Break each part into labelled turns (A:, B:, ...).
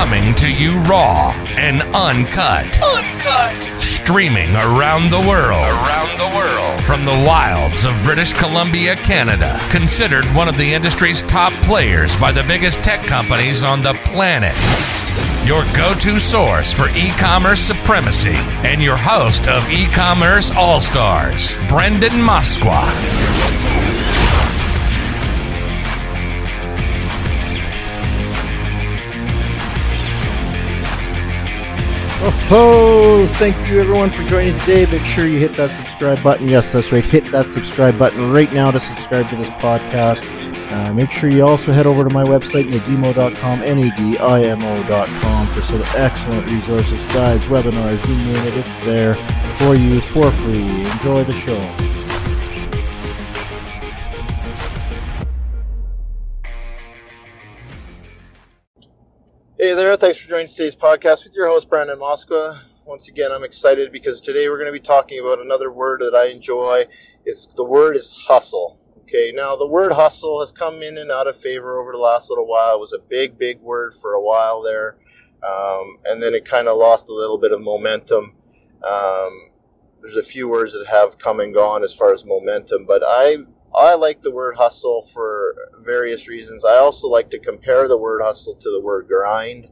A: Coming to you raw and uncut.
B: Uncut.
A: Streaming around the world.
B: Around the world.
A: From the wilds of British Columbia, Canada. Considered one of the industry's top players by the biggest tech companies on the planet. Your go to source for e commerce supremacy. And your host of E Commerce All Stars, Brendan Moskwa.
C: Oh, thank you everyone for joining today. Make sure you hit that subscribe button. Yes, that's right. Hit that subscribe button right now to subscribe to this podcast. Uh, make sure you also head over to my website, nadimo.com, N-A-D-I-M-O.com, for some excellent resources, guides, webinars, you name it, it's there for you for free. Enjoy the show. Hey there, thanks for joining today's podcast with your host, Brandon Moskwa. Once again, I'm excited because today we're going to be talking about another word that I enjoy. It's the word is hustle. Okay, now the word hustle has come in and out of favor over the last little while. It was a big, big word for a while there, um, and then it kind of lost a little bit of momentum. Um, there's a few words that have come and gone as far as momentum, but I I like the word hustle for various reasons. I also like to compare the word hustle to the word grind,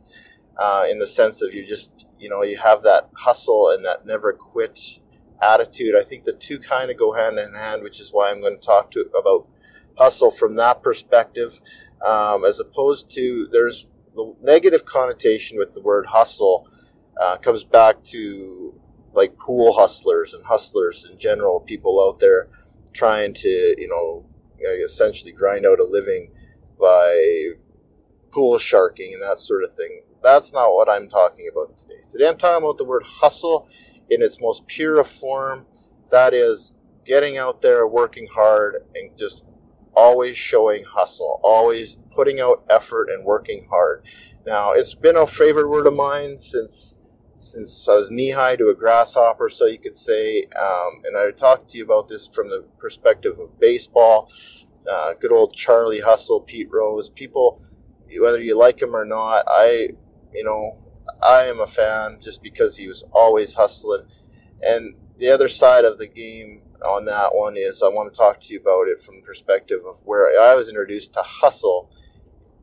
C: uh, in the sense of you just you know you have that hustle and that never quit attitude. I think the two kind of go hand in hand, which is why I'm going to talk to about hustle from that perspective, um, as opposed to there's the negative connotation with the word hustle uh, comes back to like pool hustlers and hustlers in general, people out there trying to you know essentially grind out a living by pool sharking and that sort of thing. That's not what I'm talking about today. Today I'm talking about the word hustle in its most pure form. That is getting out there, working hard, and just always showing hustle, always putting out effort and working hard. Now, it's been a favorite word of mine since since I was knee high to a grasshopper, so you could say. Um, and I talked to you about this from the perspective of baseball. Uh, good old Charlie Hustle, Pete Rose. People, whether you like him or not, I, you know, I am a fan just because he was always hustling. And the other side of the game on that one is I want to talk to you about it from the perspective of where I was introduced to hustle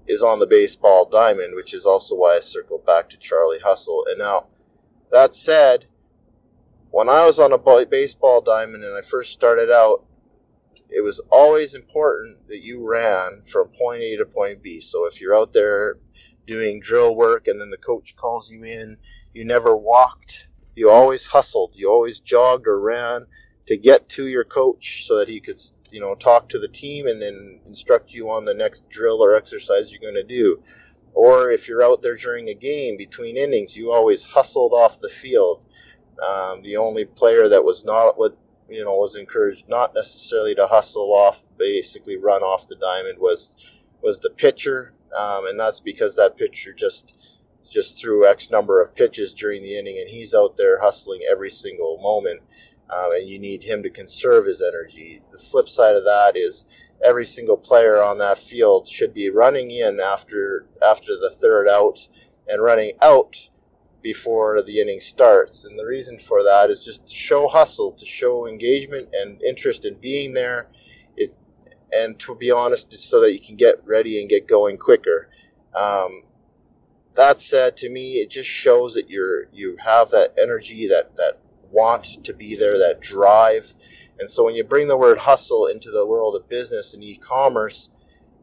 C: is on the baseball diamond, which is also why I circled back to Charlie Hustle. And now, that said, when I was on a baseball diamond and I first started out, it was always important that you ran from point A to point B. So if you're out there doing drill work and then the coach calls you in, you never walked. You always hustled. You always jogged or ran to get to your coach so that he could, you know, talk to the team and then instruct you on the next drill or exercise you're going to do. Or if you're out there during a game between innings, you always hustled off the field. Um, the only player that was not what you know was encouraged not necessarily to hustle off, basically run off the diamond was was the pitcher, um, and that's because that pitcher just just threw X number of pitches during the inning, and he's out there hustling every single moment, um, and you need him to conserve his energy. The flip side of that is every single player on that field should be running in after after the third out and running out before the inning starts. And the reason for that is just to show hustle, to show engagement and interest in being there. It, and to be honest, just so that you can get ready and get going quicker. Um, that said, to me, it just shows that you're you have that energy, that that want to be there, that drive. And so when you bring the word hustle into the world of business and e-commerce,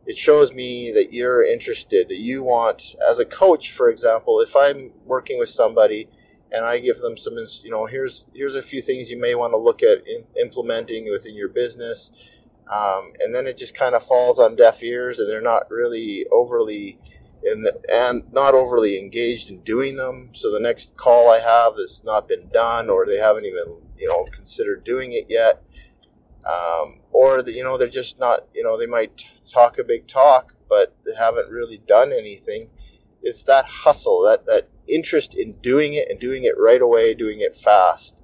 C: it shows me that you're interested, that you want, as a coach, for example, if I'm working with somebody and I give them some, you know, here's here's a few things you may want to look at in, implementing within your business, um, and then it just kind of falls on deaf ears, and they're not really overly in the, and not overly engaged in doing them. So the next call I have has not been done, or they haven't even you know considered doing it yet um, or that you know they're just not you know they might talk a big talk but they haven't really done anything it's that hustle that that interest in doing it and doing it right away doing it fast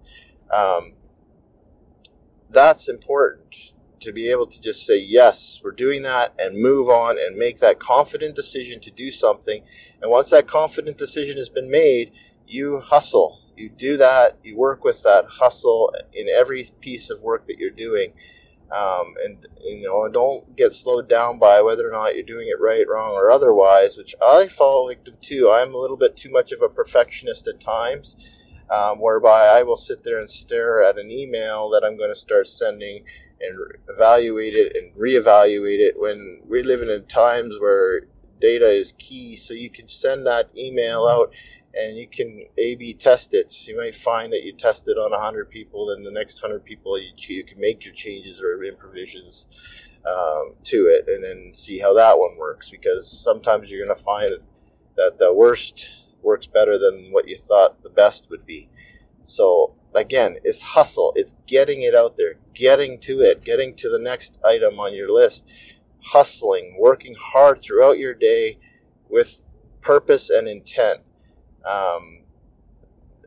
C: um, that's important to be able to just say, yes, we're doing that and move on and make that confident decision to do something. And once that confident decision has been made, you hustle. You do that, you work with that hustle in every piece of work that you're doing. Um, and you know, don't get slowed down by whether or not you're doing it right, wrong, or otherwise. Which I fall victim to. I'm a little bit too much of a perfectionist at times, um, whereby I will sit there and stare at an email that I'm going to start sending and evaluate it and reevaluate it. When we're living in times where data is key, so you can send that email out and you can A/B test it. So you might find that you test it on hundred people, and the next hundred people you, you can make your changes or improvisions um, to it, and then see how that one works. Because sometimes you're going to find that the worst works better than what you thought the best would be. So again, it's hustle. It's getting it out there, getting to it, getting to the next item on your list, hustling, working hard throughout your day with purpose and intent um,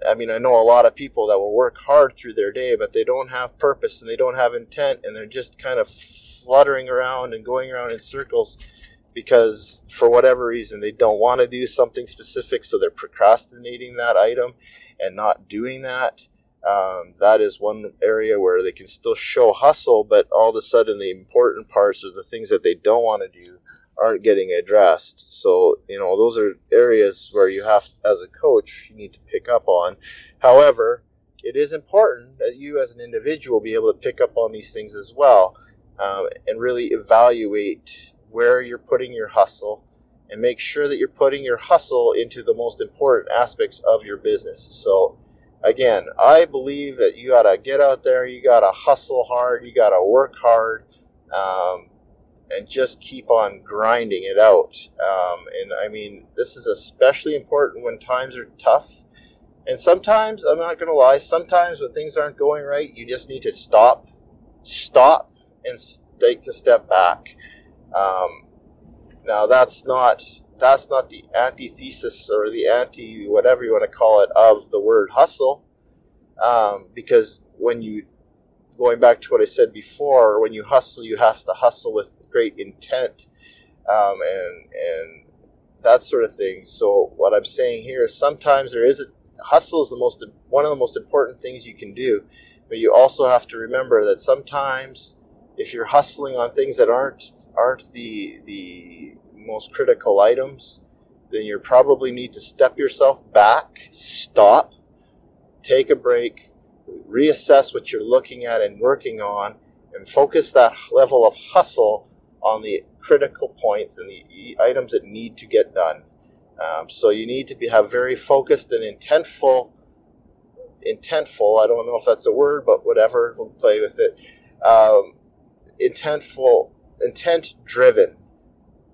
C: I mean, I know a lot of people that will work hard through their day, but they don't have purpose and they don't have intent, and they're just kind of fluttering around and going around in circles because for whatever reason they don't want to do something specific, so they're procrastinating that item and not doing that. Um, that is one area where they can still show hustle, but all of a sudden the important parts or the things that they don't want to do aren't getting addressed. So, you know, those are areas where you have, as a coach, you need to pick up on. However, it is important that you as an individual be able to pick up on these things as well um, and really evaluate where you're putting your hustle and make sure that you're putting your hustle into the most important aspects of your business. So, again, I believe that you got to get out there, you got to hustle hard, you got to work hard. Um, and just keep on grinding it out. Um, and I mean, this is especially important when times are tough. And sometimes, I'm not going to lie, sometimes when things aren't going right, you just need to stop, stop, and take a step back. Um, now, that's not that's not the antithesis or the anti whatever you want to call it of the word hustle, um, because when you going back to what I said before, when you hustle, you have to hustle with great intent um, and and that sort of thing. So what I'm saying here is sometimes there is a hustle is the most one of the most important things you can do, but you also have to remember that sometimes if you're hustling on things that aren't aren't the the most critical items, then you probably need to step yourself back, stop, take a break, reassess what you're looking at and working on, and focus that level of hustle on the critical points and the items that need to get done. Um, so you need to be, have very focused and intentful, intentful. I don't know if that's a word, but whatever. We'll play with it. Um, intentful, intent-driven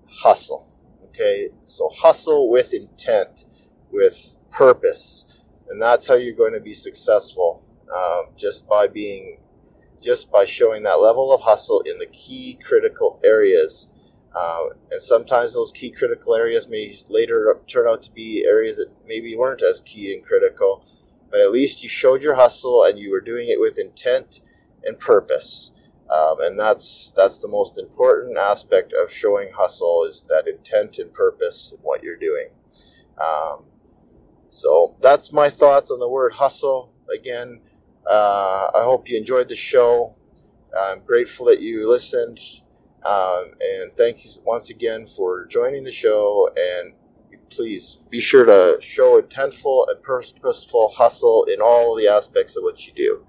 C: hustle. Okay, so hustle with intent, with purpose, and that's how you're going to be successful. Um, just by being just by showing that level of hustle in the key critical areas. Uh, and sometimes those key critical areas may later turn out to be areas that maybe weren't as key and critical, but at least you showed your hustle and you were doing it with intent and purpose. Um, and that's that's the most important aspect of showing hustle is that intent and purpose in what you're doing. Um, so that's my thoughts on the word hustle. Again, uh, I hope you enjoyed the show. I'm grateful that you listened. Um, and thank you once again for joining the show. And please be sure to show intentful and purposeful hustle in all the aspects of what you do.